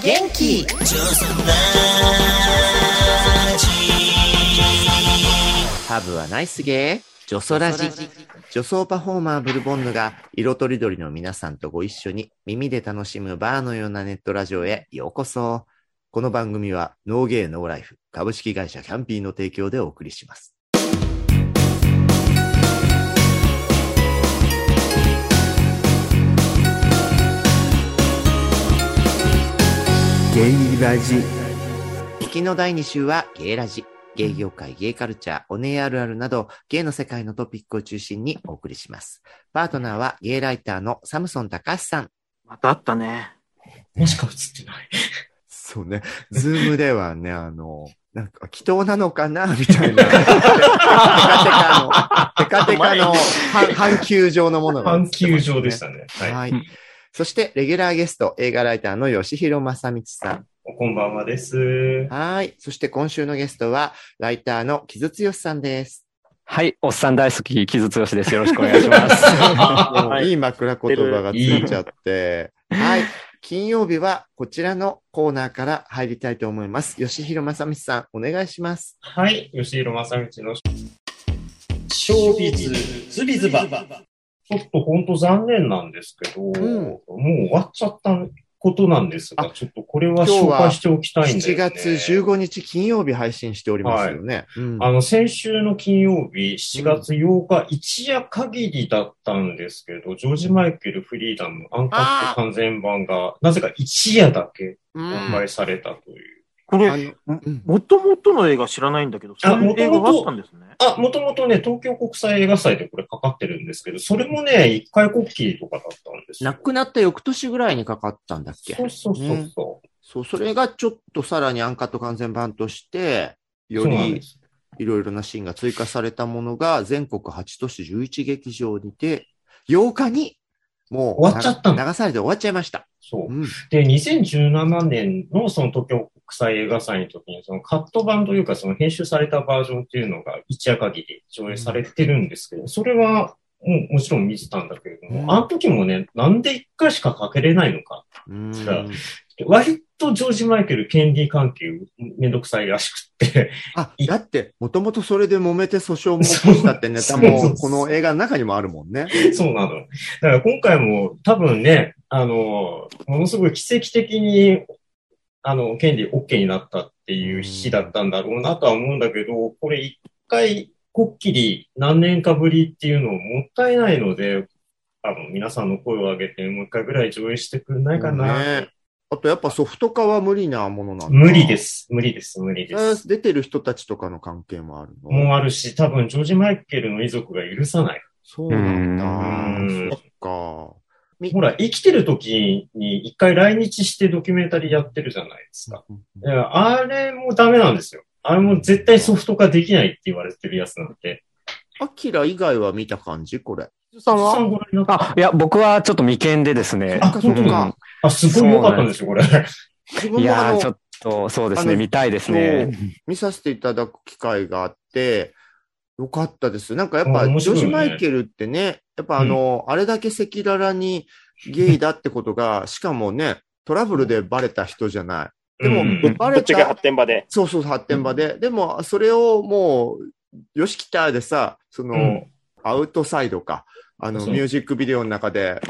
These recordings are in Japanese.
元気。ジョスラジハブはナイスゲー、ジョソラジ。女装パフォーマーブルボンヌが色とりどりの皆さんとご一緒に耳で楽しむバーのようなネットラジオへようこそ。この番組はノーゲーノーライフ株式会社キャンピーの提供でお送りします。ゲイラジ引きの第2週はゲイラジ。ゲイ業界、ゲイカルチャー、おねえあるあるなど、ゲイの世界のトピックを中心にお送りします。パートナーはゲイライターのサムソン高橋さん。またあったね。頭しか映ってない。そうね。ズームではね、あの、なんか、亀頭なのかなみたいな。テカテカの、テカテカの半半球状のものが、半球状でしたね。はい。はい。そして、レギュラーゲスト、映画ライターの吉弘正道さん。こんばんはです。はい。そして、今週のゲストは、ライターの木津剛さんです。はい、おっさん大好き、木津剛です。よろしくお願いします。いい枕言葉がついちゃって。はい。金曜日はこちらのコーナーから入りたいと思います。吉弘正道さん、お願いします。はい。吉弘正道のショービズ、ズビズバ。ちょっと本当残念なんですけど、んもう終わっちゃったことなんですが、あちょっとこれは紹介しておきたいんだ7よね。月15日金曜日配信しておりますよね。うんあの、先週の金曜日、7月8日、一夜限りだったんですけど、ジョージ・マイケル・フリーダム、アンカット完全版が、なぜか一夜だけうん販売されたという。こあれ、もともとの映画知らないんだけど、そういう映画があったんですね。あ、もともとね、東京国際映画祭でこれかかってるんですけど、それもね、一回国旗とかだったんですよ。亡くなった翌年ぐらいにかかったんだっけ？そうそうそうそそう、それがちょっとさらにアンカット完全版として、う。より。いろいろなシーンが追加されたものが全国8都市11劇場にて、8日にもう終わっちゃったの流されて終わっちゃいました。そうう。ん。で、2017年のその東京国際映画祭の時に、そのカット版というか、その編集されたバージョンっていうのが一夜限り上映されてるんですけど、それはもうもちろん見てたんだけれども、うんあの時もね、なんで一回しかかけれないのか。うん割とジョージ・マイケル、権利関係めんどくさいらしくって、あ、だって、もともとそれで揉めて訴訟も起こしたってネタも、この映画の中にもあるもんね。そうなの。だから今回も多分ね、あの、ものすごい奇跡的に、あの、権利 OK になったっていう日だったんだろうなとは思うんだけど、これ一回、こっきり何年かぶりっていうのもったいないので、あの、皆さんの声を上げてもう一回ぐらい上映してくんないかな。ねあとやっぱソフト化は無理なものなんだ。無理です。無理です。無理でえーす。出てる人たちとかの関係もあるの？もうあるし、多分ジョージ・マイケルの遺族が許さない。そうなんだ。うんそっか。みほら、生きてる時に一回来日してドキュメンタリーやってるじゃないですか。いやあれもダメなんですよ。あれも絶対ソフト化できないって言われてるやつなんで。アキラ以外は見た感じ？これ。さんは？あ、いや、僕はちょっと未見でですね。あそっかうんあ、すごい良かったんですよ、これ。いやちょっと、そうですね、見たいですね。見させていただく機会があって、よかったです。なんかやっぱ、ジョージ・マイケルってね、やっぱあの、あれだけ赤裸々にゲイだってことが、しかもね、トラブルでバレた人じゃない。でも、うんバレた、展場で。そうそう、発展場で。でも、それをもう、よしきたでさ、その、うんアウトサイドか。あの、ミュージックビデオの中で、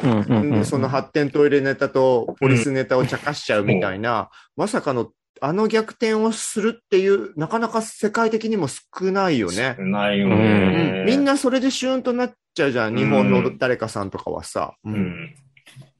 その発展トイレネタとポリスネタを茶化しちゃうみたいな、まさかの、あの逆転をするっていう、なかなか世界的にも少ないよね。ないようねん。みんなそれでシューンとなっちゃうじゃん。日本の誰かさんとかはさ。うう。ん。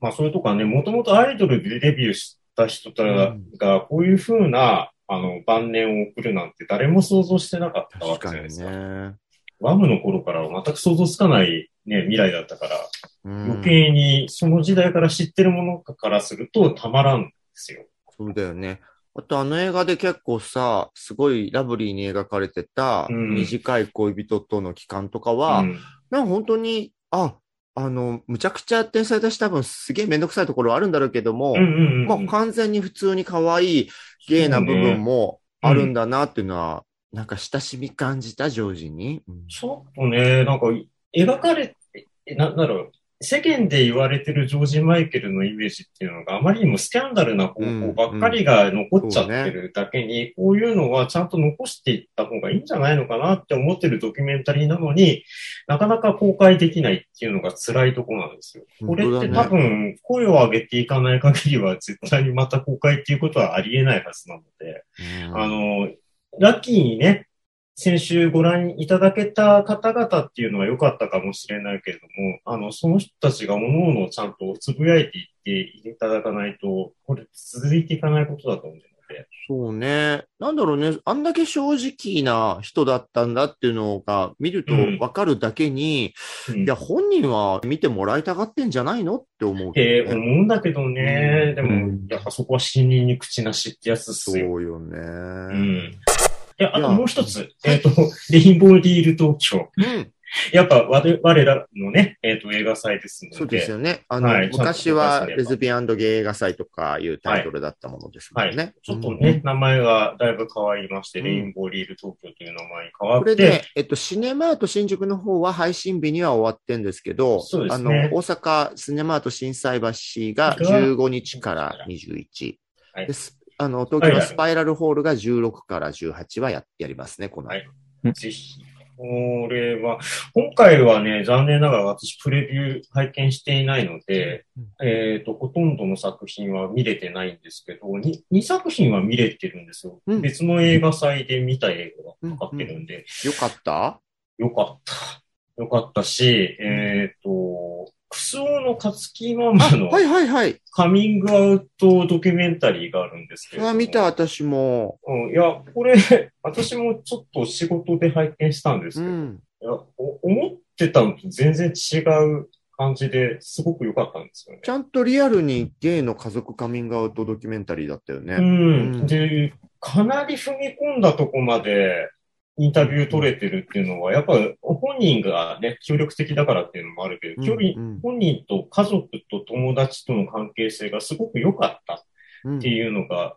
まあ、それとかね、もともとアイドルでデビューした人たが、こういう風な、あの、晩年を送るなんて誰も想像してなかったわ確かにけじゃないですか。ね。ワムの頃からは全く想像つかないね、未来だったから、うん余計にその時代から知ってるものからするとたまらんですよ。そうだよね。あとあの映画で結構さ、すごいラブリーに描かれてたうん短い恋人との期間とかは、うんなんか本当に、あ、あの、むちゃくちゃ天才だし多分すげえめんどくさいところはあるんだろうけども、うんうんうん。まあ完全に普通に可愛いゲイな部分もあるんだなっていうのは、なんか親しみ感じた、ジョージに？うんちょっとね、なんか、描かれて、なんだろう、世間で言われてるジョージ・マイケルのイメージっていうのがあまりにもスキャンダルな方法ばっかりが残っちゃってるだけに、こういうのはちゃんと残していった方がいいんじゃないのかなって思ってるドキュメンタリーなのに、なかなか公開できないっていうのが辛いところなんですよ。これって多分、声を上げていかない限りは絶対にまた公開っていうことはありえないはずなので、うん。あの、ラッキーにね、先週ご覧いただけた方々っていうのは良かったかもしれないけれども、あの、その人たちが各々ちゃんとつぶやいていっていただかないと、これ続いていかないことだと思うので。そうね。なんだろうね。あんだけ正直な人だったんだっていうのが見るとうんわかるだけに、うんいや、本人は見てもらいたがってんじゃないのって思うね、思うんだけどね。でもうん、やっぱそこは信任に口なしってやつっすよ。そうよね。うん。いや、あともう一つ、えっ、と、レインボーディール東京。うん。やっぱ我我らのね、えっ、と、映画祭ですので。そうですよね。あの、はい昔はレズビアンゲイ映画祭とかいうタイトルだったものですもんね。ちょっとうんね、名前がだいぶ変わりまして、うんレインボーリール東京という名前に変わって、これで、えっと、シネマート新宿の方は配信日には終わってんですけど、そうですねあの、大阪シネマート心斎橋が15日から21。はいです。あの、東京のスパイラルホールが16から18はややりますね、この後。はい。ぜひ。これは、今回はね、残念ながら私プレビュー拝見していないので、えっ、と、ほとんどの作品は見れてないんですけど、2, 2作品は見れてるんですよ。うん。別の映画祭で見た映画がかかってるんで、よかった？よかった。よかったし、えっ、と、クスオの勝木ママのはいはいはい。カミングアウトドキュメンタリーがあるんですけれども。それは見た、私も。うん、いや、これ、私もちょっと仕事で拝見したんですけど、うん。いやお思ってたのと全然違う感じですごく良かったんですよねち。ゃんとリアルにゲイの家族カミングアウトドキュメンタリーだったよね。うん。うんで、かなり踏み込んだとこまでインタビュー取れてるっていうのは、やっぱ本人がね、協力的だからっていうのもあるけど、距離、うん本人と家族と友達との関係性がすごく良かったうんっていうのが、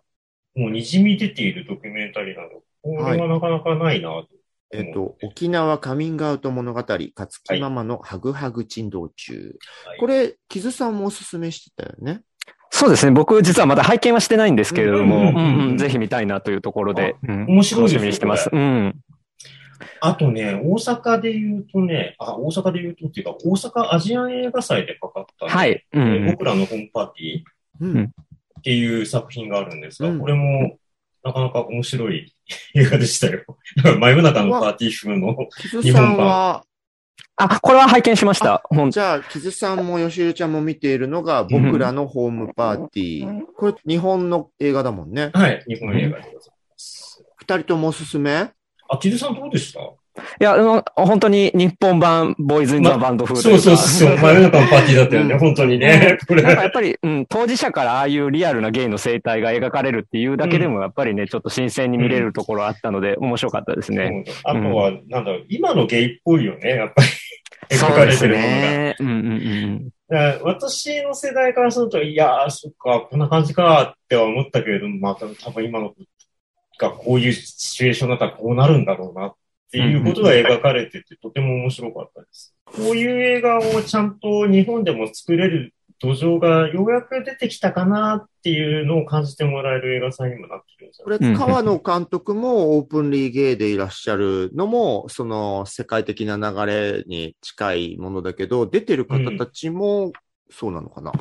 もう滲み出ているドキュメンタリーなの。これはなかなかないなと。えっと、沖縄カミングアウト物語、勝木ママのハグハグ珍道中。はいこれ、キズさんもおすすめしてたよね？そうですね。僕実はまだ拝見はしてないんですけれども、ぜひ見たいなというところで、うん面白いですよ楽しみにしてます。こうん。あとね、大阪で言うとね、あ、大阪で言うとっていうか、大阪アジアン映画祭でかかった、ね、はい。うえーん。僕らのホームパーティーうんうんっていう作品があるんですが、うんこれもなかなか面白い 映画でしたよ。真夜中のパーティー風の。キズさんは、あ、これは拝見しました。じゃあ、キズさんもヨシルちゃんも見ているのが、僕らのホームパーティー。これ、日本の映画だもんね。はい、日本映画でございます。二人ともおすすめ？あ、キズさんどうでした？いや、あの本当に日本版ボーイズ・イン・ザ・バンド風とそいうそうそう、真夜中のパーティーだったよね、うん本当にね。これなんかやっぱり、うん、当事者からああいうリアルなゲイの生態が描かれるっていうだけでも、やっぱりね、ちょっと新鮮に見れるところあったので、面白かったですね。うんあとは、なんだろう、今のゲイっぽいよね、やっぱり。描そうですかれてるものが。ね。うんうんうん。私の世代からすると、いやー、そっか、こんな感じかっては思ったけれども、まあ、多分今のがこういうシチュエーションだったらこうなるんだろうなっていうことが描かれてて、とても面白かったです。こういう映画をちゃんと日本でも作れる土壌がようやく出てきたかなっていうのを感じてもらえる映画祭にもなってるんじゃこれ、ないうん川野監督もオープンリーゲイでいらっしゃるのも、その世界的な流れに近いものだけど、出てる方たちもそうなのかな、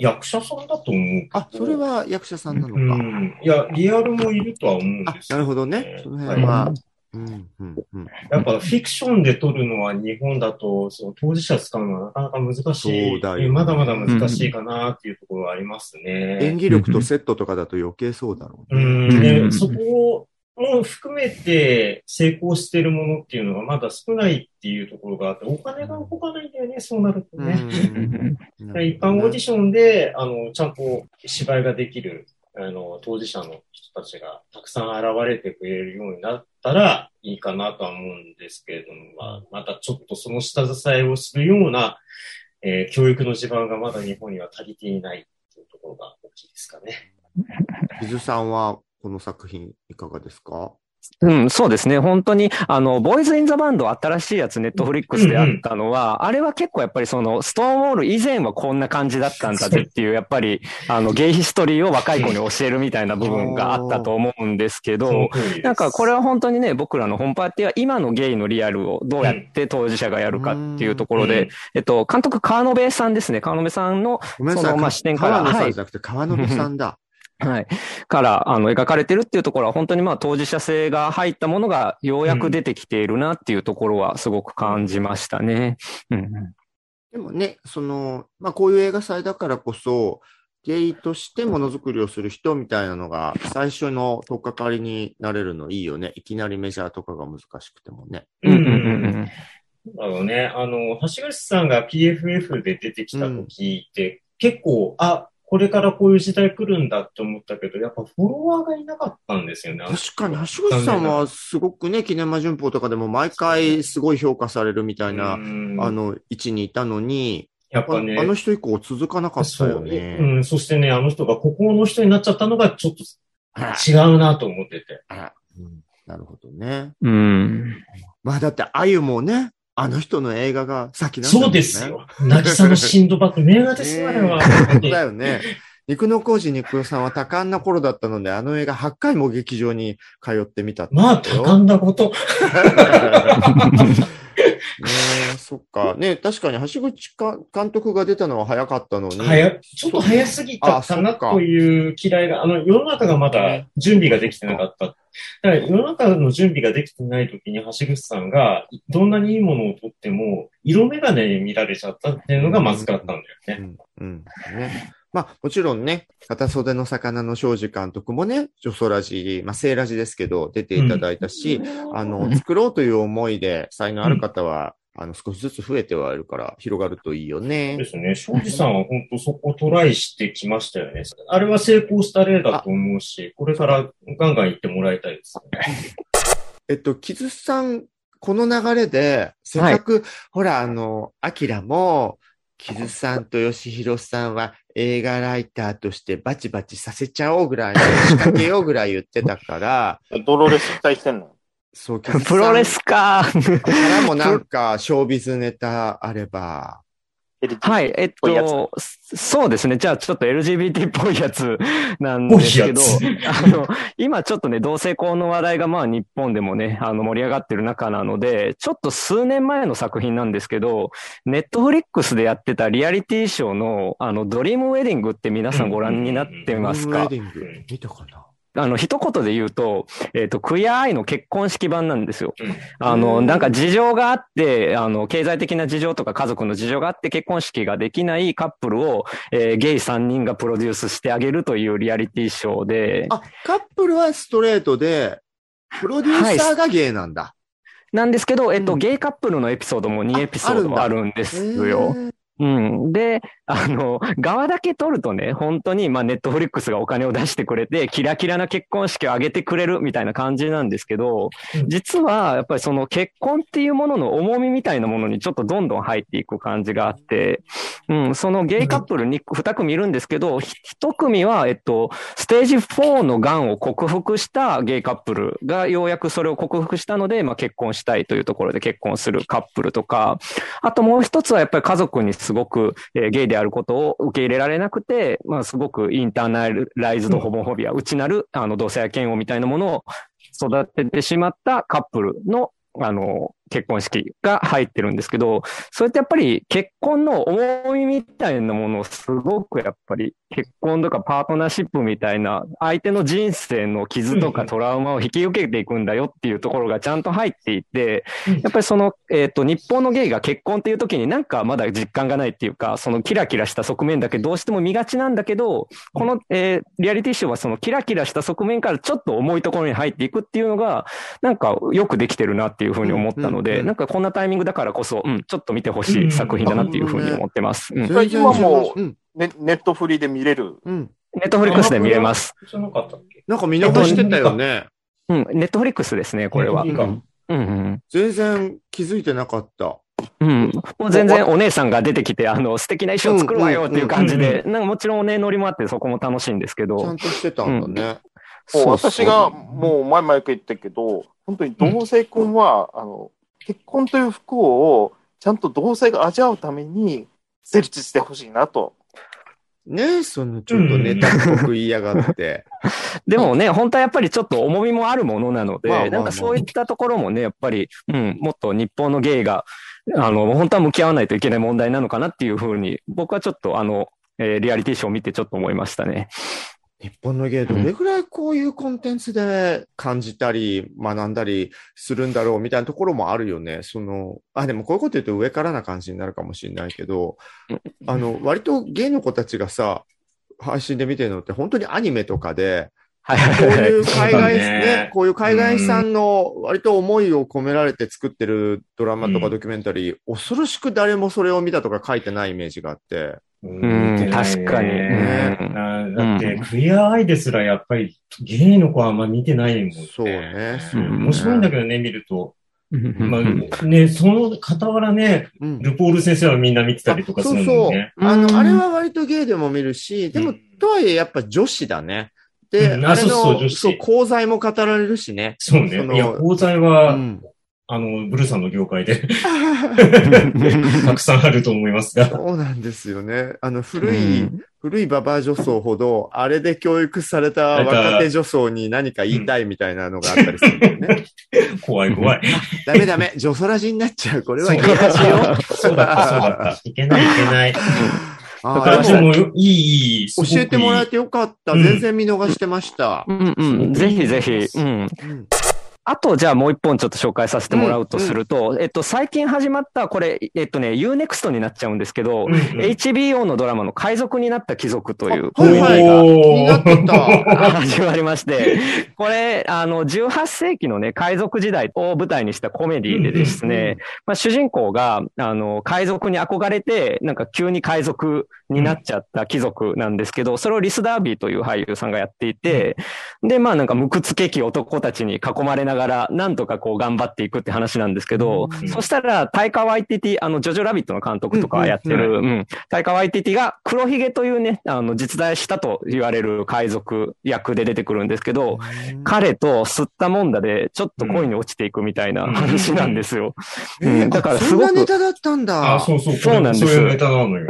役者さんだと思う。あ、それは役者さんなのか。うん。いや、リアルもいるとは思うんあで、すよなるほどね。その辺は。うん、うん、うん。やっぱフィクションで撮るのは日本だと、その当事者使うのはなかなか難しい。だよねまだまだ難しいかなっていうところはあります演ね。技力とセットとかだと余計そうだろううね。うんそこも含めて成功してるものっていうのがまだ少ないっていうところがあって、お金が動かないんだよね、そうなるとね。うん 一般オーディションで、あの、ちゃんと芝居ができる、あの、当事者の人たちがたくさん現れてくれるようになったらいいかなとは思うんですけれども、まあ、またちょっとその下支えをするようなえー教育の地盤がまだ日本には足りていないというところが大きいですかね。伊豆さんはこの作品いかがですか？うん、そうですね。本当に、あの、ボーイズ・イン・ザ・バンド新しいやつ、ネットフリックスであったのは、あれは結構やっぱりその、ストーンウォール以前はこんな感じだったんだぜっていう、やっぱり、あの、ゲイヒストリーを若い子に教えるみたいな部分があったと思うんですけど、なんかこれは本当にね、僕らの本パーティーは今のゲイのリアルをどうやって当事者がやるかっていうところで、うんえっと、監督川野辺さんですね。川野辺さんの。そのまあ視点からはい川野さんじゃなくて川野辺さんだ。はい。から、あの、描かれてるっていうところは、本当にまあ、当事者性が入ったものが、ようやく出てきているなっていうところは、すごく感じましたね。うんうん。でもね、その、まあこういう映画祭だからこそ、ゲイとしてものづくりをする人みたいなのが最初の取っかかりになれるのいいよね。いきなりメジャーとかが難しくてもね。うんうんうんあのね、あの、橋口さんが PFF で出てきた時って、結構、あ、これからこういう時代来るんだって思ったけど、やっぱフォロワーがいなかったんですよね。確かに、橋口さんはすごくね、記念間旬報とかでも毎回すごい評価されるみたいな、うんあの、位置にいたのに、あやっぱね、あの人以降続かなかったそう、よね。うん、そしてね、あの人がここの人になっちゃったのがちょっとあ違うなと思ってて。あうんなるほどね。うん。うん。まあだって、あゆもね、あの人の映画が先なんだね。そうですよ。渚のシンドバッド、名画ですよ、あれは。本当だよね。肉の工事肉代さんは多感な頃だったので、あの映画8回も劇場に通ってみたってまあ、多感なこと。ねえ、そっか。ね確かに橋口か監督が出たのは早かったのに。早、ちょっと早すぎたかなという嫌いが、あの、世の中がまだ準備ができてなかった。だから世の中の準備ができてない時に橋口さんが、どんなにいいものを撮っても、色眼鏡で見られちゃったっていうのがまずかったんだよね。うん。うん。ね。まあ、もちろんね、片袖の魚の庄司監督もね、ジョソラジ、まあ、セイラジですけど、出ていただいたし、あの、作ろうという思いで、才能ある方は、あの、少しずつ増えてはいるから、広がるといいよねで。すね。庄司さんは本当そこトライしてきましたよね。あれは成功した例だと思うし、これからガンガン行ってもらいたいですね。えっと、キズさん、この流れで、せっかく、ほら、あの、アキラも、キズさんとヨシヒロさんは映画ライターとしてバチバチさせちゃおうぐらいの、仕掛けようぐらい言ってたから、ドロレス期待してんのそう、プロレスか。からもなんか、ショービズネタあれば、はい、えっと、そうですね。じゃあちょっと LGBT っぽいやつなんですけどあの、今ちょっとね、同性婚の話題がまあ日本でもね、あの盛り上がってる中なので、ちょっと数年前の作品なんですけど、ネットフリックスでやってたリアリティショーの、あの、ドリームウェディングって皆さんご覧になってますか？ウェディング、見たかな？あの、一言で言うと、えっ、と、クイアアイの結婚式版なんですよ。うん。あの、なんか事情があって、あの、経済的な事情とか家族の事情があって結婚式ができないカップルを、えーゲイ3人がプロデュースしてあげるというリアリティショーで、あ、カップルはストレートで、プロデューサーがゲイなんだ。なんですけど、えっと、うん。ゲイカップルのエピソードも2エピソードああるんですへよ。ーうん。で、あの、側だけ取るとね、本当に、まあ、ネットフリックスがお金を出してくれて、キラキラな結婚式を挙げてくれるみたいな感じなんですけどう、ん実は、やっぱりその結婚っていうものの重みみたいなものにちょっとどんどん入っていく感じがあって、うん、そのゲイカップルに2組いるんですけど、ひ一組は、えっと、ステージ4の癌を克服したゲイカップルがようやくそれを克服したので、まあ、結婚したいというところで結婚するカップルとか、あともう一つはやっぱり家族にすごく、えーゲイであることを受け入れられなくて、まあすごくインターナライズドホモフォビア、内なるあの同性愛嫌悪みたいなものを育ててしまったカップルのあの、結婚式が入ってるんですけど、それってやっぱり結婚の重みみたいなものをすごくやっぱり結婚とかパートナーシップみたいな相手の人生の傷とかトラウマを引き受けていくんだよっていうところがちゃんと入っていて、やっぱりその、えっ、と、日本のゲイが結婚っていう時になんかまだ実感がないっていうか、そのキラキラした側面だけどうしても見がちなんだけど、この、えーリアリティショーはそのキラキラした側面からちょっと重いところに入っていくっていうのが、なんかよくできてるなっていうふうに思ったので、うんうんうんなんかこんなタイミングだからこそ、うん、ちょっと見てほしい作品だなっていうふうに思ってます。うん。全然今もうん。ね、ネットフリで見れる？うん。ネットフリックスで見れます。なかったっけなんか見逃してたよね。うん、ネットフリックスですね、これは。うんうんうん。全然気づいてなかった。うん。もう全然お姉さんが出てきて、あの、素敵な衣装作るわよっていう感じで、なんかもちろんお姉乗りもあってそこも楽しいんですけど。ちゃんとしてたんだね。もうそうそう私がもう前々から言ってるけど、本当に同性婚は、あの、結婚という不幸をちゃんと同性が味わうために成立してほしいなと。ねそのちょっとネタっぽく言いやがって。でもね、本当はやっぱりちょっと重みもあるものなので、まあまあまあなんかそういったところもね、やっぱり、うん、もっと日本のゲイが、あの、本当は向き合わないといけない問題なのかなっていうふうに、僕はちょっとあの、えーリアリティショーを見てちょっと思いましたね。日本の芸どれぐらいこういうコンテンツで感じたり学んだりするんだろうみたいなところもあるよね。その、あ、でもこういうこと言うと上からな感じになるかもしれないけど、あの、割と芸の子たちがさ、配信で見てるのって本当にアニメとかで、はいこういう海外、ね。ね、こういう海外産の割と思いを込められて作ってるドラマとかドキュメンタリー、恐ろしく誰もそれを見たとか書いてないイメージがあって。ん確かにねうんあだって、クリアアイですらやっぱりゲイの子はあんま見てないもんね。そうね。うん面白いんだけどね、見ると。まうんあ、ね、その傍らね、うんルポール先生はみんな見てたりとかするそうそうもんね。。あうんの、あれは割とゲイでも見るし、でも、うんとはいえやっぱ女子だね。で、うんあれの、あそう講座も語られるしね。そうね。いや、講は、ん。あの、ブルーさんの業界で たくさんあると思いますが。そうなんですよね。あの、古い、古いババア女装ほど、あれで教育された若手女装に何か言いたいみたいなのがあったりするんだよね。怖い怖い。ダメダメ、女装ラジになっちゃう。これはゲイラジよ。そうだった、そうだった。いけない、いけない。あだから、ーでもいい、いい。教えてもらえてよかった。うん全然見逃してました。うんうん。ぜひぜひ。うん。うんあと、じゃあもう一本ちょっと紹介させてもらうとすると、えっと、最近始まった、これ、えっとね、Unext になっちゃうんですけど、うんうん。HBO のドラマの海賊になった貴族という、はいはい。おー気になってた。始まりまして、これ、あの、18世紀のね、海賊時代を舞台にしたコメディでですうんうんね、まあ、主人公が、あの、海賊に憧れて、なんか急に海賊になっちゃった貴族なんですけど、それをリス・ダービーという俳優さんがやっていて、で、まあなんか無屈けき男たちに囲まれながら、なんとかこう頑張っていくって話なんですけど、うんそしたら、タイカ・ワイティティ、あの、ジョジョ・ラビットの監督とかやってうんる、うん、タイカ・ワイティティが黒ひげというね、あの、実在したと言われる海賊役で出てくるんですけど、彼と吸ったもんだで、ちょっと恋に落ちていくみたいなうん。話なんですよ。えーうん。だからあそんすごくなネタだったんだ。あ、そうそう。そうなんです。そういうネタなのよ。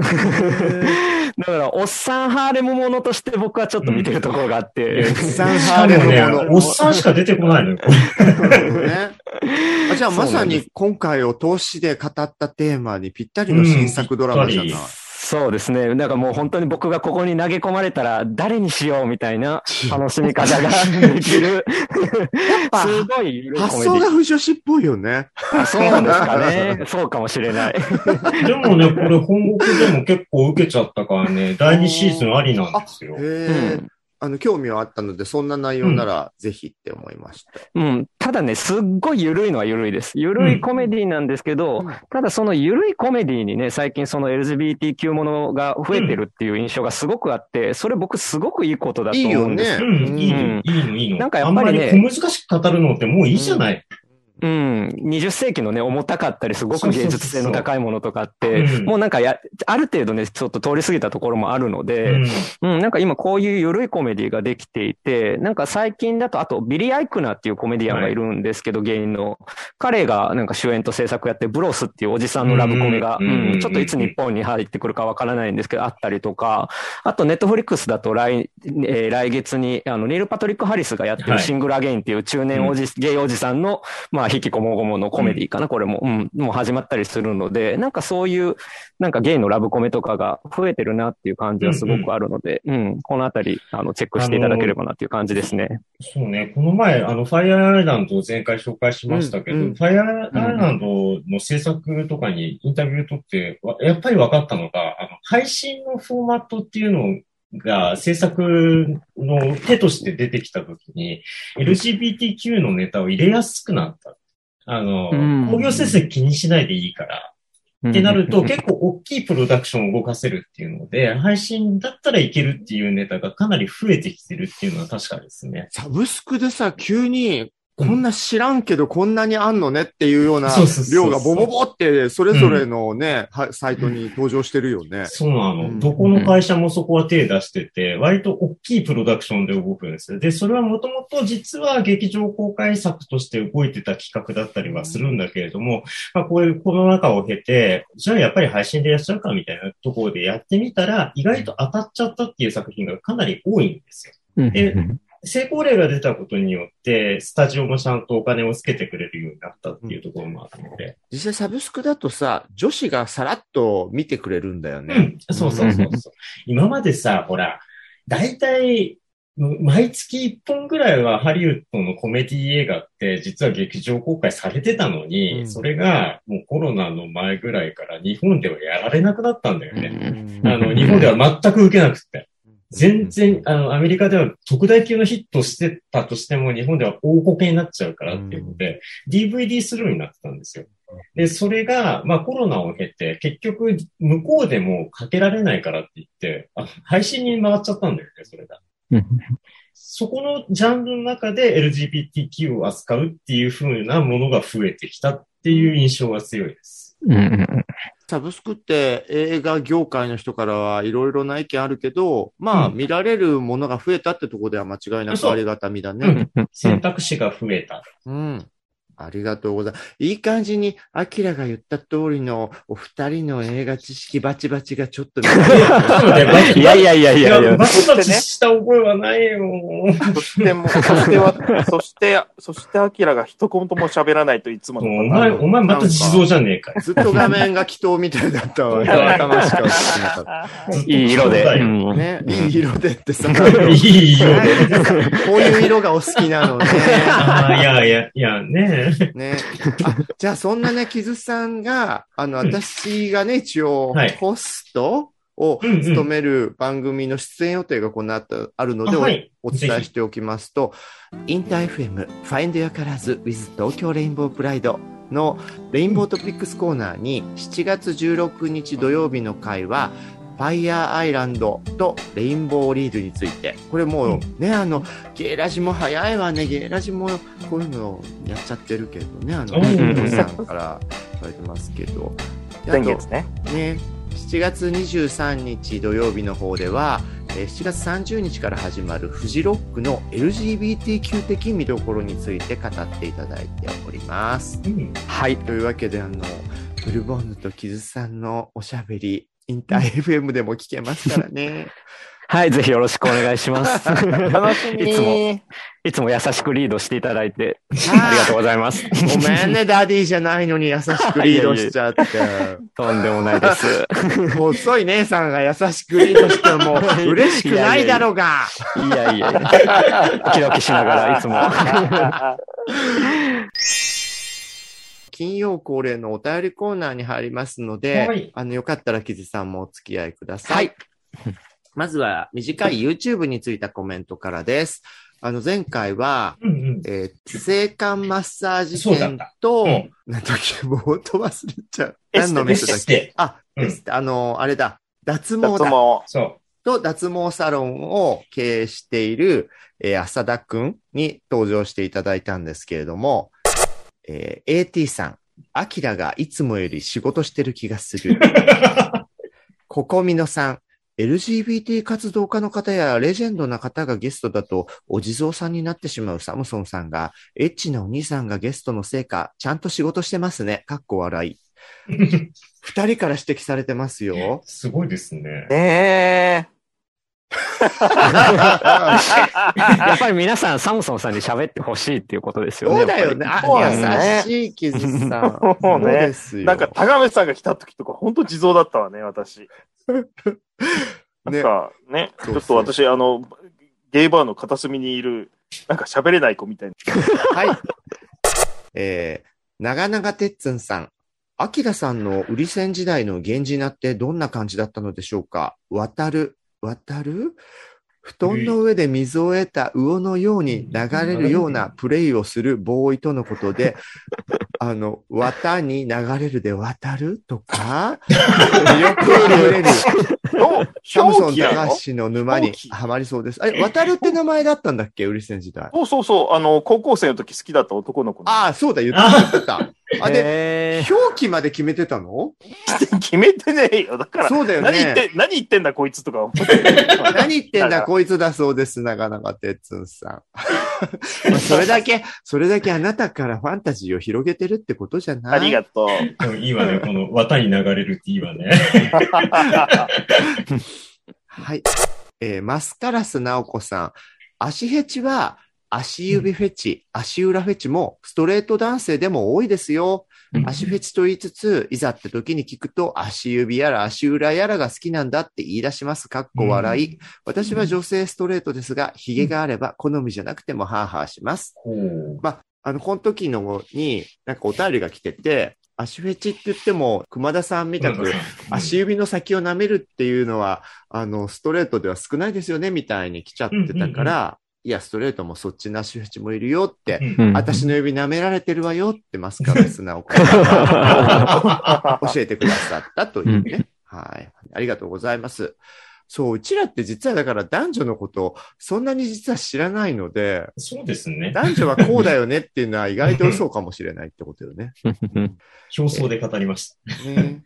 だから、おっさんハーレムものとして僕はちょっと見てるところがあって、さんしかもね、おっさんしか出てこないのよ。ね。あじゃあまさに今回を通しで語ったテーマにぴったりの新作ドラマじゃない。うんそうですね。だからもう本当に僕がここに投げ込まれたら誰にしようみたいな楽しみ方ができる。ぱすごい発想が不女子っぽいよね。あそうなんですかね。そうかもしれない。でもね、これ本国でも結構受けちゃったからね、第2シーズンありなんですよあの、興味はあったので、そんな内容ならぜひって思いました。うん。ただね、すっごい緩いのは緩いです。緩いコメディなんですけど、ただその緩いコメディにね、最近その LGBTQ ものが増えてるっていう印象がすごくあって、それ僕すごくいいことだと思うんですよ。いいよねうん、いいの、うんいいの、いいの。なんかやっぱりねあんまり小難しく語るのってもういいじゃない。うん。20世紀のね、重たかったり、すごく芸術性の高いものとかってうん、もうなんかや、ある程度ね、ちょっと通り過ぎたところもあるのうで、ん。うん、なんか今こういう緩いコメディができていて、なんか最近だと、あとビリー・アイクナーっていうコメディアンがいるんですけど、芸人の。彼がなんか主演と制作やって、ブロスっていうおじさんのラブコメが、うん。うん。ちょっといつ日本に入ってくるかわからないんですけど、あったりとか、あとネットフリックスだと来、えー来月に、あの、ニール・パトリック・ハリスがやってはい。るシングル・アゲインっていう中年おじ、ゲイおじさんの、まあ、引きこもごものコメディかな、これも、うん、もう始まったりするので、なんかそういう、なんかゲイのラブコメとかが増えてるなっていう感じはすごくあるので、うん、このあたり、あの、チェックしていただければなっていう感じですね。そうね、この前、あの、ファイアーアイランドを前回紹介しましたけど、うん。うん。ファイアーアイランドの制作とかにインタビュー取って、わやっぱり分かったのが、あの、配信のフォーマットっていうのが制作の手として出てきたときに、LGBTQ のネタを入れやすくなった。あの、うん工業成績気にしないでいいから。ってなると、結構大きいプロダクションを動かせるっていうので、配信だったらいけるっていうネタがかなり増えてきてるっていうのは確かですね。サブスクでさ、急にこんな知らんけどこんなにあんのねっていうような量がボボボってそれぞれのね、はサイトに登場してるよね。そうなの。うんどこの会社もそこは手出してて、割と大きいプロダクションで動くんですよ。で、それはもともと実は劇場公開作として動いてた企画だったりはするんだけれども、まあこういうコロナ禍を経て、じゃあやっぱり配信でやっちゃうかみたいなところでやってみたら、意外と当たっちゃったっていう作品がかなり多いんですよ。うんえ成功例が出たことによって、スタジオもちゃんとお金をつけてくれるようになったっていうところもあるので。実際サブスクだとさ、女子がさらっと見てくれるんだよね。うん、そうそうそうそう。今までさ、ほら、大体、毎月1本ぐらいはハリウッドのコメディ映画って実は劇場公開されてたのに、うんそれがもうコロナの前ぐらいから日本ではやられなくなったんだよね。あの、日本では全く受けなくて。全然、あの、アメリカでは特大級のヒットしてたとしても、日本では大こけになっちゃうからっていうので、DVD スルーになってたんですよ。で、それが、まあコロナを経て、結局、向こうでもかけられないからって言って、あ配信に回っちゃったんだよね、それが。うんそこのジャンルの中で LGBTQ を扱うっていう風なものが増えてきたっていう印象が強いです。うんうんサブスクって映画業界の人からはいろいろな意見あるけど、まあ、うん見られるものが増えたってところでは間違いなくありがたみだね。うん選択肢が増えた。うん。ありがとうございます。いい感じに、アキラが言った通りのお二人の映画知識バチバチがちょっといやいやいやいいや、やいやバ。チバチした覚えはないよ。そしても、そしては、そして、そして、アキラが一言も喋らないといつものお前、お前また地蔵じゃねえかよ。ずっと画面が祈祷みたいだったわ。頭しか映ってなかっいい色で。いい色でってさ、いいよ。こういう色がお好きなのね。ああ、いやいや、いや、ねね。あじゃあ、そんなね、キズさんが、あの、うん。私がね、一応はい、ホストを務める番組の出演予定がこの後あるので、あはい。おお伝えしておきますと、インター FM Find Your Colors with 東京レインボープライドのレインボートピックスコーナーに7月16日土曜日の回は、ファイヤーアイランドとレインボーリードについて。これもうね、あの、ゲイラジも早いわね。ゲイラジもこういうのやっちゃってるけどね。あの、うさんから言われてますけど。先月ね。ね、7月23日土曜日の方では、えー7月30日から始まるフジロックの LGBTQ 的見どころについて語っていただいております。うん。はい。というわけで、あの、ブルボンヌと木津さんのおしゃべり、インター FM でも聞けますからね。はい、ぜひよろしくお願いします。楽しみいつも、に。いつも優しくリードしていただいて、ありがとうございます。ごめんね、ダディじゃないのに優しくリードしちゃって。とんでもないです。細い姉さんが優しくリードしても嬉しくないだろうが。いやいやいや、ドキドキしながらいつも。金曜恒例のお便りコーナーに入りますので、はいあの、よかったらキズさんもお付き合いください。まずは短い YouTube についたコメントからです。あの、前回は、うんうん。えー、性感マッサージ券そうだったと、うんなんだっけ、もう音忘れちゃう。エステ何の店だっけ？エステあ、うんエステあの、あれだ。脱毛脱だ。毛。そと脱毛サロンを経営している、えー浅田くんに登場していただいたんですけれども、えー AT さん、アキラがいつもより仕事してる気がする。ココミノさん、LGBT 活動家の方やレジェンドな方がゲストだとお地蔵さんになってしまうサムソンさんが、エッチなお兄さんがゲストのせいか、ちゃんと仕事してますね。かっこ笑い。う。二人から指摘されてますよ。すごいですね。ね やっぱり皆さん、サムソンさんに喋ってほしいっていうことですよね。そうだよね。優しいキズさん。そうねですよ。なんか、高めさんが来た時とか、本当地蔵だったわね、私。なんか、ね、ちそうそうょっと私、あの、ゲイバーの片隅にいる、なんか喋れない子みたいな。はい。えー、長々てっつんさん。アキラさんの売り線時代の源氏名ってどんな感じだったのでしょうか？渡る、渡る？布団の上で水を得た魚のように流れるようなプレイをするボーイとのことで、あの、綿に流れるで渡る？とか、よく流れる、おサムソン高橋の沼にはまりそうです。あれ、渡るって名前だったんだっけ？ウリセン時代。そうそうそう。あの、高校生の時好きだった男の子の。ああ、そうだ、言ってた。あ、で、え表記まで決めてたの？決めてねえよ。だから、そうだよね。何言って、何言ってんだこいつとか思って。何言ってんだ、こいつだそうです、なかなかてっつんさん。ま あそれだけ、それだけあなたからファンタジーを広げてるってことじゃない？ありがとう。でもいいわね、この綿に流れるっていいわね。はい。えーマスカラス直子さん。足フェチは、足指フェチ、足裏フェチも、ストレート男性でも多いですよ。足フェチと言いつつ、いざって時に聞くと、足指やら足裏やらが好きなんだって言い出します。かっこ笑い。私は女性ストレートですが、髭があれば好みじゃなくてもハーハーします。まあ、あの、この時のに、なんかお便りが来てて、足フェチって言っても、熊田さんみたく、足指の先を舐めるっていうのは、あの、ストレートでは少ないですよね、みたいに来ちゃってたから、いや、ストレートもそっちの足フェチもいるよって、うんうん私の指舐められてるわよってマスカラスなお子さんが 教えてくださったというね。はい。ありがとうございます。そう、うちらって実はだから男女のこと、そんなに実は知らないので、そうですね。男女はこうだよねっていうのは意外と嘘かもしれないってことよね。表層で語りました。ね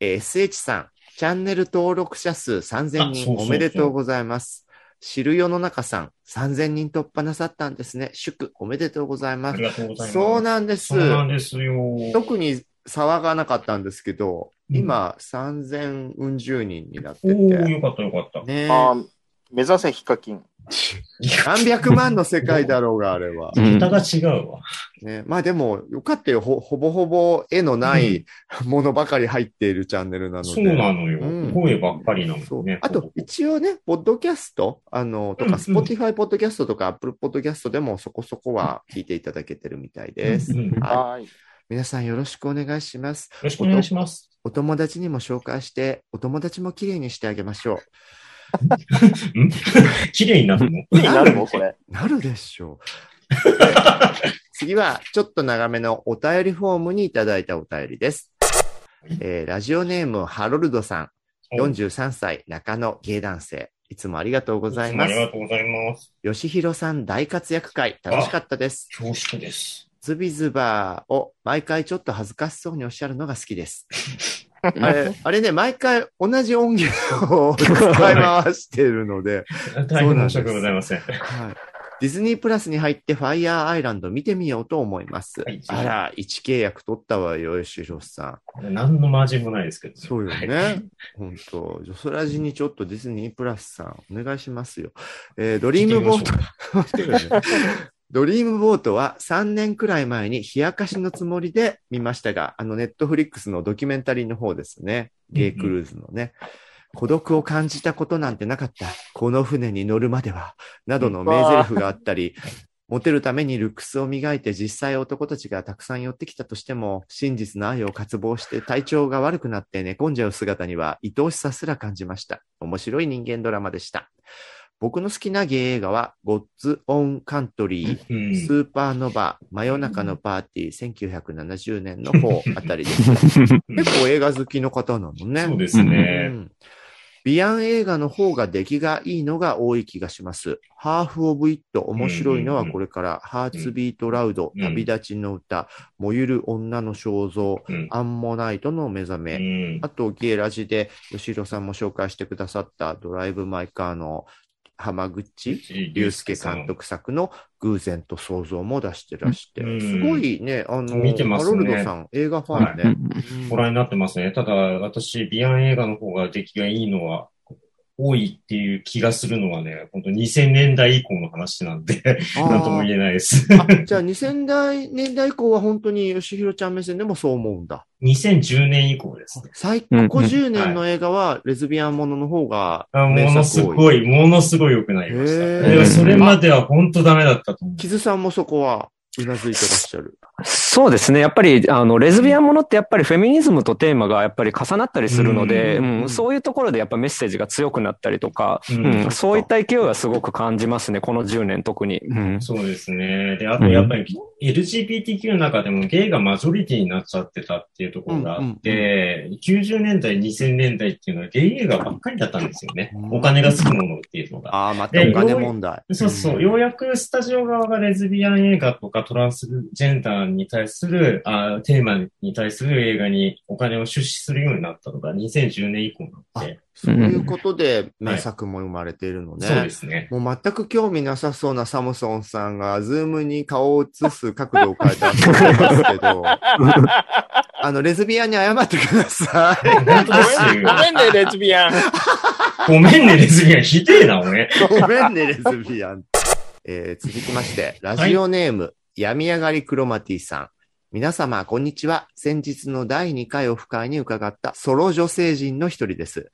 えー SH さん、チャンネル登録者数3000人おめでとうございます。知る世の中さん、3000人突破なさったんですね。祝、おめでとうございますあり。がとうございます。そうなんです。そうなんですよ。特に騒がなかったんですけど、うん今、3000うん十人になってて。よかったよかった。ねあー目指せヒカキン。何百万の世界だろうが、あれは。うん桁が違うわ。ね、まあでも、よかったよ。ほほぼほぼ絵のないものばかり入っているチャンネルなので。そうなのよ。うん声ばっかりなそうのね。あと、一応ね、ポッドキャスト、あの、とか、スポティファイポッドキャストとか、アップルポッドキャストでもそこそこは聞いていただけてるみたいです。はい。はい。皆さんよろしくお願いします。ろしくお願いします。お友達にも紹介して、お友達も綺麗にしてあげましょん 綺麗になるの？になるの？これ。う。なるでしょう。次は、ちょっと長めのお便りフォームにいただいたお便りです。えーラジオネーム、ハロルドさん。43歳、中野芸男性。いつもありがとうございますあり。がとうございます。吉弘さん大活躍会、楽しかったです。恐縮です。ズビズバーを毎回ちょっと恥ずかしそうにおっしゃるのが好きです。あれ、あれね、毎回同じ音源を使い回しているので、大変申し訳ございません。はい、ディズニープラスに入ってファイヤーアイランド見てみようと思います。はいあら、1契約取ったわよ、吉弘さん。何のマージンもないですけど。そうよはいね。本当ジョソラジにちょっとディズニープラスさん、お願いしますよ。えードリームボート、ドリームボートは3年くらい前に冷やかしのつもりで見ましたが、あのネットフリックスのドキュメンタリーの方ですね。ゲイクルーズのね。孤独を感じたことなんてなかった。この船に乗るまでは。などの名台詞があったり、モテるためにルックスを磨いて実際男たちがたくさん寄ってきたとしても、真実の愛を渇望して体調が悪くなって寝込んじゃう姿には愛おしさすら感じました。面白い人間ドラマでした。僕の好きなゲイ映画は、ゴッツ・オン・カントリー、うんスーパーノバ、真夜中のパーティー、1970年の方 あたりでした。結構映画好きの方なのね。そうですうね。んビアン映画の方が出来がいいのが多い気がします。ハーフ・オブ・イット、面白いのはこれから、ハーツ・ビート・ラウド、うん旅立ちの歌、燃ゆる女の肖像、うんアンモナイトの目覚め、うんあと、ゲイラジで吉弘さんも紹介してくださったドライブ・マイ・カーの浜口竜介監督作の偶然と想像も出してらして、うん。すごいね、あの、見てますね。ハロルドさん、映画ファンね。うんご覧になってますね。ただ、私、ビアン映画の方が出来がいいのは、多いっていう気がするのはね、本当2000年代以降の話なんで、なんとも言えないです。あじゃあ2000代年代以降は本当に吉弘ちゃん目線でもそう思うんだ。2010年以降です。最うん高10年の映画はレズビアンものの方があも名のす作多い。ごい、ものすごい良くなりました。それまでは本当ダメだったと思う。キズさんもそこはうなずいてらっしゃる。そうですね。やっぱり、あの、レズビアンものってやっぱりフェミニズムとテーマがやっぱり重なったりするので、ううんんそういうところでやっぱメッセージが強くなったりとか、ううんんそういった勢いはすごく感じますね。この10年特に。うんそうですね。で、あとやっぱり、LGBTQ の中でもゲイがマジョリティになっちゃってたっていうところがあって、90年代、2000年代っていうのはゲイ映画ばっかりだったんですよね。うんお金がつくものっていうのが。ああ、またお金問題。そうそう、ようやくスタジオ側がレズビアン映画とかトランスジェンダーに対する、あテーマに対する映画にお金を出資するようになったのが2010年以降になって、そういうことで名作も生まれているのね。そうですね。もう全く興味なさそうなサムソンさんが、ズームに顔を映す角度を変えて遊んでますけど、あの、レズビアンに謝ってください。本当ですごめんよ。ね、レズビアン。ごめんね、レズビアン。ひでえな、俺。ごめんね、レズビアン。えー続きまして、ラジオネーム、病み上がりクロマティさん。皆様、こんにちは。先日の第2回オフ会に伺ったソロ女性陣の一人です。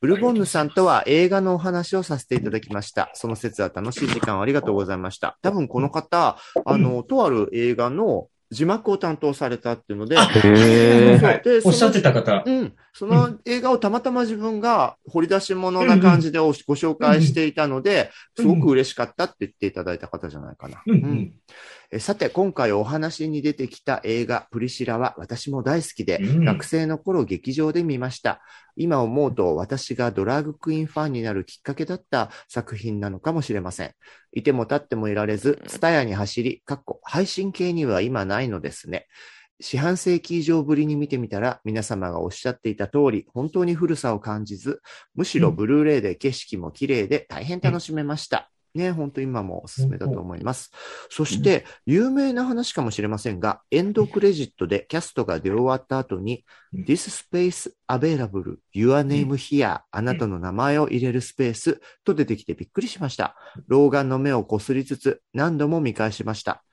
ブルボンヌさんとは映画のお話をさせていただきました。その説は楽しい時間をありがとうございました。多分この方、あの、とある映画の字幕を担当されたっていうので、でおっしゃってた方。うん。その映画をたまたま自分が掘り出し物な感じでおご紹介していたので、すごく嬉しかったって言っていただいた方じゃないかな。うんさて、今回お話に出てきた映画プリシラは私も大好きで、うん学生の頃劇場で見ました。今思うと私がドラッグクイーンファンになるきっかけだった作品なのかもしれません。いても立ってもいられず、ツタヤに走り、かっこ配信系には今ないのですね。四半世紀以上ぶりに見てみたら、皆様がおっしゃっていた通り、本当に古さを感じず、むしろブルーレイで景色も綺麗で大変楽しめました。ね、本当今もおすすめだと思います。そして、有名な話かもしれませんが、エンドクレジットでキャストが出終わった後に、うん This space available, your name here, あなたの名前を入れるスペースと出てきてびっくりしました。老眼の目をこすりつつ何度も見返しました。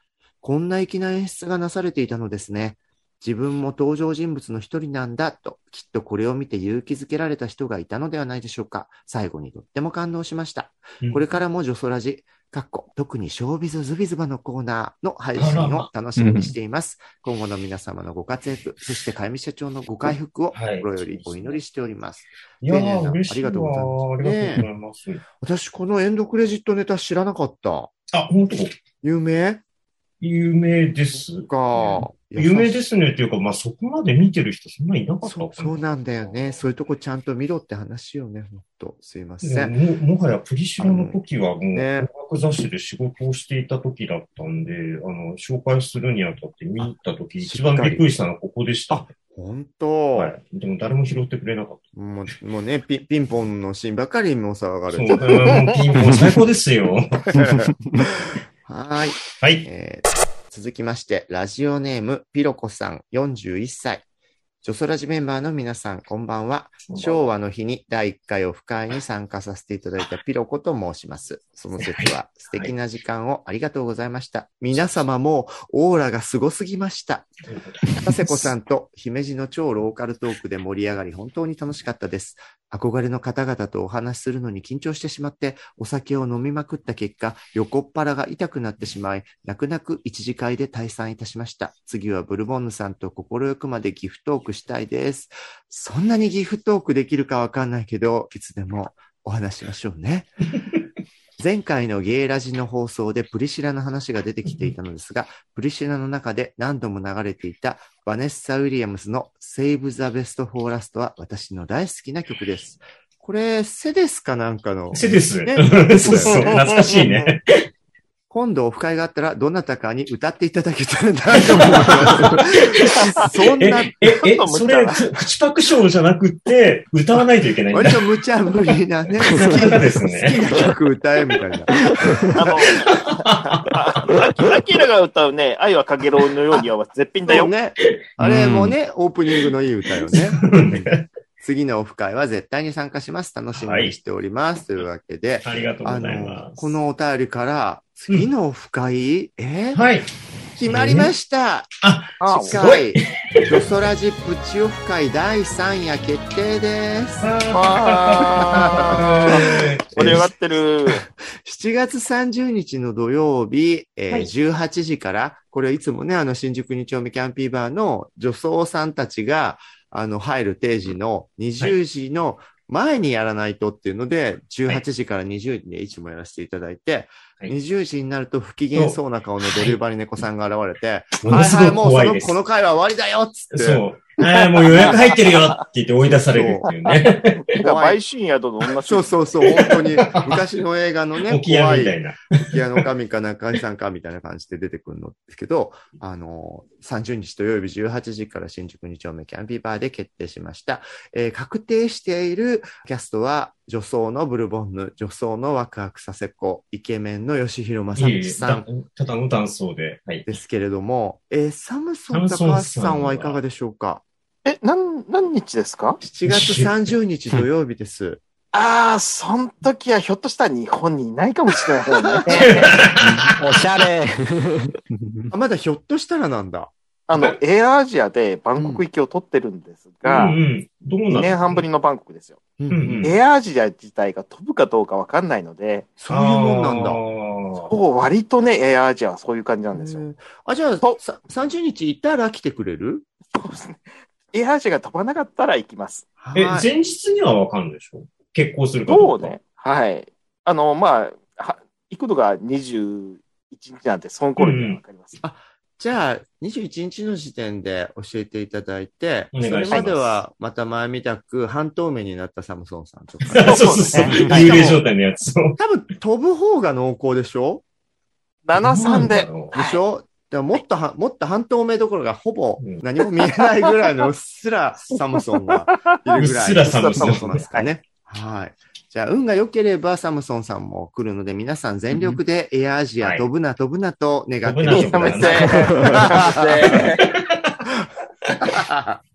こんな粋な演出がなされていたのですね。自分も登場人物の一人なんだと、きっとこれを見て勇気づけられた人がいたのではないでしょうか。最後にとっても感動しました。うんこれからもジョソラジ、かっこ、特にショービズズビズバのコーナーの配信を楽しみにしています。今後の皆様のご活躍、そしてかゆみ社長のご回復をはい心よりお祈りしております。いや丁寧なー、嬉しいありがとうございますわありがとうございます。私、このエンドクレジットネタ知らなかった。あ、本当？有名？有名です。か。有名ですねっていうか、まあ、そこまで見てる人そんないなかったそうそうなんだよね。そういうとこちゃんと見ろって話よね、ほんと。すいません。ももはやプリシラの時はもう、ね音楽雑誌で仕事をしていた時だったんで、あの、紹介するにあたって見に行った時、一番びっくりしたのはここでした、ね。ほんと、はい。でも誰も拾ってくれなかっもうもうねピ、ピンポンのシーンばかりもう騒がた。れそう、て。うんもうピンポン最高ですよ。はーい。はい。えー続きまして、ラジオネーム、ピロコさん、41歳。ジョソラジメンバーの皆さん、こんばんは。昭和の日に第1回オフ会に参加させていただいたピロコと申します。その説は素敵な時間をありがとうございました。皆様もオーラがすごすぎました。高瀬子さんと姫路の超ローカルトークで盛り上がり本当に楽しかったです。憧れの方々とお話しするのに緊張してしまって、お酒を飲みまくった結果、横っ腹が痛くなってしまい、泣く泣く一次会で退散いたしました。次はブルボンヌさんと心くまでギフトークしたいです。そんなにギフトークできるかわかんないけど、いつでもお話ししましょうね。前回のゲイラジの放送でプリシラの話が出てきていたのですが、プリシラの中で何度も流れていたバネッサ・ウィリアムスの Save the Best for Last は私の大好きな曲です。これ、セですかなんかの。せです。ね そうそう。懐かしいね。今度オフ会があったら、どなたかに歌っていただけたらなと思います。そんえな、、え、え、それ、く口パクションじゃなくって、歌わないといけないんだ割。と無茶ぶりなね、好さすがですきね。な曲歌えみたいな。あの、あアキラが歌うね、愛はかげろうのようには絶品だよ。ね。あれもね、オープニングのいい歌よね。次のオフ会は絶対に参加します。楽しみにしております。というわけで、ありがとうあございのま、す。このお便りから、次のオフ会、え？ーはい。決まりました。あ、あ次すごい。回、ドソラジプチオフ会第3夜決定です。あ 盛り上がってる。7月30日の土曜日、えーはい18時から、これいつもね、あの、新宿2丁目キャンピーバーの女装さんたちが、あの、入る定時の20時の前にやらないとっていうので、18時から20時でいつもやらせていただいて、はい20時になると不機嫌そうな顔のデリバリ猫さんが現れて、ものすごいもうその、怖いです。この回は終わりだよっつって。そう。ああ、もう予約入ってるよって言って追い出されるっていうね。なんか陪審宿と同じ。そうそうそう、本当に昔の映画のね、沖屋みたいな。沖屋の神か中井さんかみたいな感じで出てくるんですけど、あの、30日土曜日18時から新宿2丁目キャンピーバーで決定しました。えー確定しているキャストは、女装のブルボンヌ、女装のワクワクさせ子、イケメンの吉弘正道さんただの男装で。はい。ですけれども、えーサムソン高橋さんはいかがでしょうか？え、なん、何日ですか ?7 月30日土曜日です。ああ、そん時はひょっとしたら日本にいないかもしれないよね。おしゃれ。あ、まだひょっとしたらなんだ。あの、エアアジアでバンコク行きを取ってるんですが、うんうん。どうな2の年半ぶりのバンコクですよ。うんうんエアアジア自体が飛ぶかどうかわかんないので、そういうもんなんだ。だ。もう割とね、エアアジアはそういう感じなんですよ。あ、じゃあ、そうさ30日いたら来てくれる？そうですね。エアアジアが飛ばなかったら行きます。え、はい前日にはわかるんでしょ？結婚するかどか。そううね。はい。あの、まあ、は行くのが21日なんて、その頃にかります。じゃあ、21日の時点で教えていただいて、いそれまではまた前みたく半透明になったサムソンさんとか。そうそうそう。そうね幽霊状態のやつを。多分飛ぶ方が濃厚でしょ？73で。でしょ？でももっとは、もっと半透明どころかほぼうん何も見えないぐらいのうっすらサムソンがいるぐらい。うっすらサムソンいますかね。はい。じゃあ、運が良ければサムソンさんも来るので、皆さん全力でエアアジアはい飛ぶな飛ぶなと願ってみてく。ださい。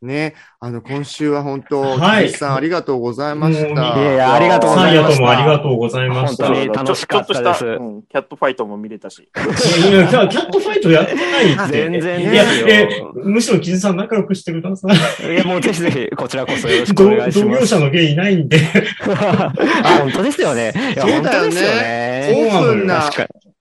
ね、あの、今週は本当、はい岸さんありがとうございました。いやいやありがとうございましたサイヤともありがとうございました。本当に楽しかったですちょちょっとした、うん、キャットファイトも見れたし。いやいやキャットファイトやってないって。全然いや、ですよえ、むしろキズさん仲良くしてください。いや、もうぜひぜひ、こちらこそよろしくお同同業願いします。者のゲイいないんで。あ本当ですよね。いや、そうだよね本当ですよオね。ープンな。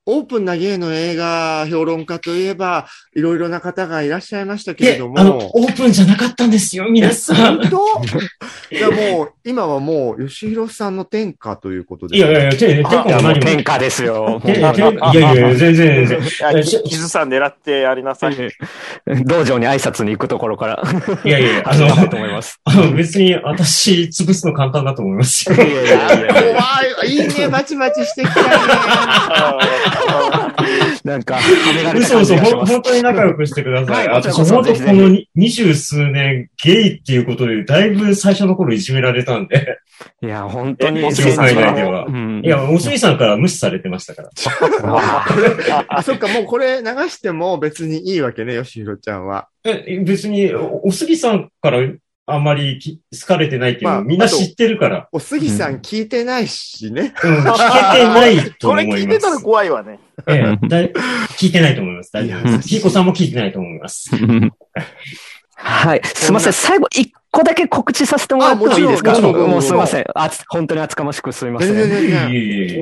オープンな芸の映画評論家といえば、いろいろな方がいらっしゃいましたけれど、であの、も。オープンじゃなかったんですよ、皆さん。本当？いや、もう、今はもう、吉弘さんの天下ということで。いやいやいや、て、ていや、もう何も。天下ですよ。いやいやいや、全然全然。いや、キキズさん狙ってやりなさい。道場に挨拶に行くところから。いやいやいや、あ始まるとの、思います。あの別に私潰すの簡単だと思いますよ。いやいやいやいや怖い。いいね、バチバチしてきたね。なんか、はめられた感嘘嘘、ほんじがします。本当に仲良くしてください。はい私、このに二十数年ゲイっていうことで、だいぶ最初の頃いじめられたんで。いや、本当に。え業界内ではう。んいや、おすみさんから無視されてましたから。あ、そっか、もうこれ流しても別にいいわけね、吉弘ちゃんは。え、別に、おおすぎさんからあんまりき好かれてないっていうのまあをみんな知ってるから。おすぎさん聞いてないしね。うん、聞けてないとこ思います。れ聞いてたら怖いわね。ええだい聞いてないと思います。大丈夫いやです。ひいこさんも聞いてないと思います。はい。すいません。最後、一個だけ告知させてもらってもいいですか？あもうすいません。あつ本当に厚かましくすいません。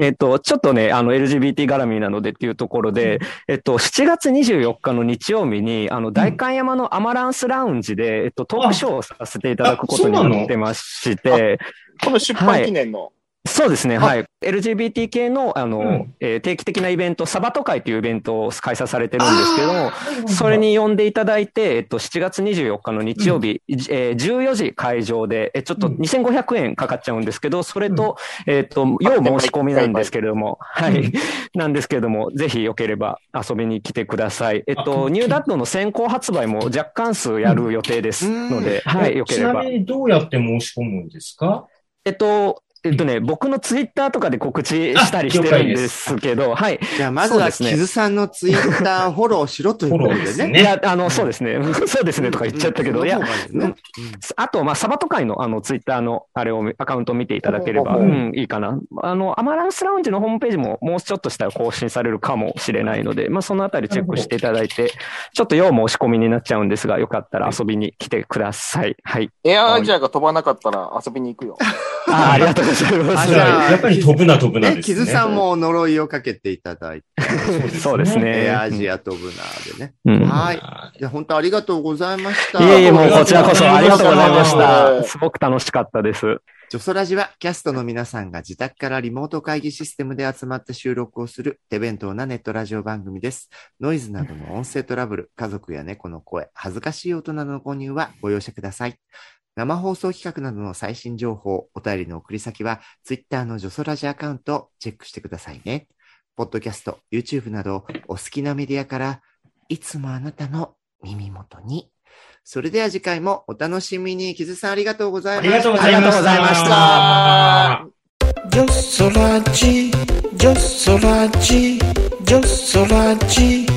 えっと、ちょっとね、あの、LGBT 絡みなのでっていうところで、えっと、7月24日の日曜日に、あの、代官山のアマランスラウンジで、えっと、トークショーをさせていただくことになってまして、この出版記念の。そうですね、はい。LGBT 系の、あの、うん。えー定期的なイベント、サバト会というイベントを開催されてるんですけども、それに呼んでいただいて、えっと、7月24日の日曜日、えー14時会場で、えちょっとうん。2500円かかっちゃうんですけど、それと、えっと、要申し込みなんですけれども、はい。なんですけれども、ぜひよければ遊びに来てください。えっあと、ニューダットの先行発売も若干数やる予定ですので、はい、よければ。ちなみ。にどうやって申し込むんですか？えっと、えっとね、僕のツイッターとかで告知したりしてるんですけど、はい。じゃあ、まずは、キズさんのツイッターフォローしろということでね。ね。いや、あの、そうですね。そうですねとか言っちゃったけど、いや、ね。あと、まあ、サバト会の、あの、ツイッターの、あれを、アカウントを見ていただければ、ほうん、いいかな。あの、アマランスラウンジのホームページも、もうちょっとしたら更新されるかもしれないので、まあ、そのあたりチェックしていただいて、ちょっと要申し込みになっちゃうんですが、よかったら遊びに来てください。はい。エアアジアが飛ばなかったら遊びに行くよ。あありがとうごしゃいます。あじゃあやっぱり飛ぶな飛ぶなね、ですね。キズさんも呪いをかけていただいて、そうですね。エアアジア飛ぶなーでね。うんはい。あじゃあ本当ありがとうございました。いえいえ、もうこちらこそありがとうございました。すすごく楽しかったです。ジョソラジはキャストの皆さんが自宅からリモート会議システムで集まって収録をする手弁当なネットラジオ番組です。ノイズなどの音声トラブル、家族や猫の声、恥ずかしい音などの購入はご容赦ください。生放送企画などの最新情報、お便りの送り先は、ツイッターのジョソラジアカウントをチェックしてくださいね。ポッドキャスト、YouTube などお好きなメディアから、いつもあなたの耳元に。それでは次回もお楽しみに。キズさんありがとうございました。ありがとうございました。ありがとうございましたジョソラジ、ジョソラジ、ジョソラジ。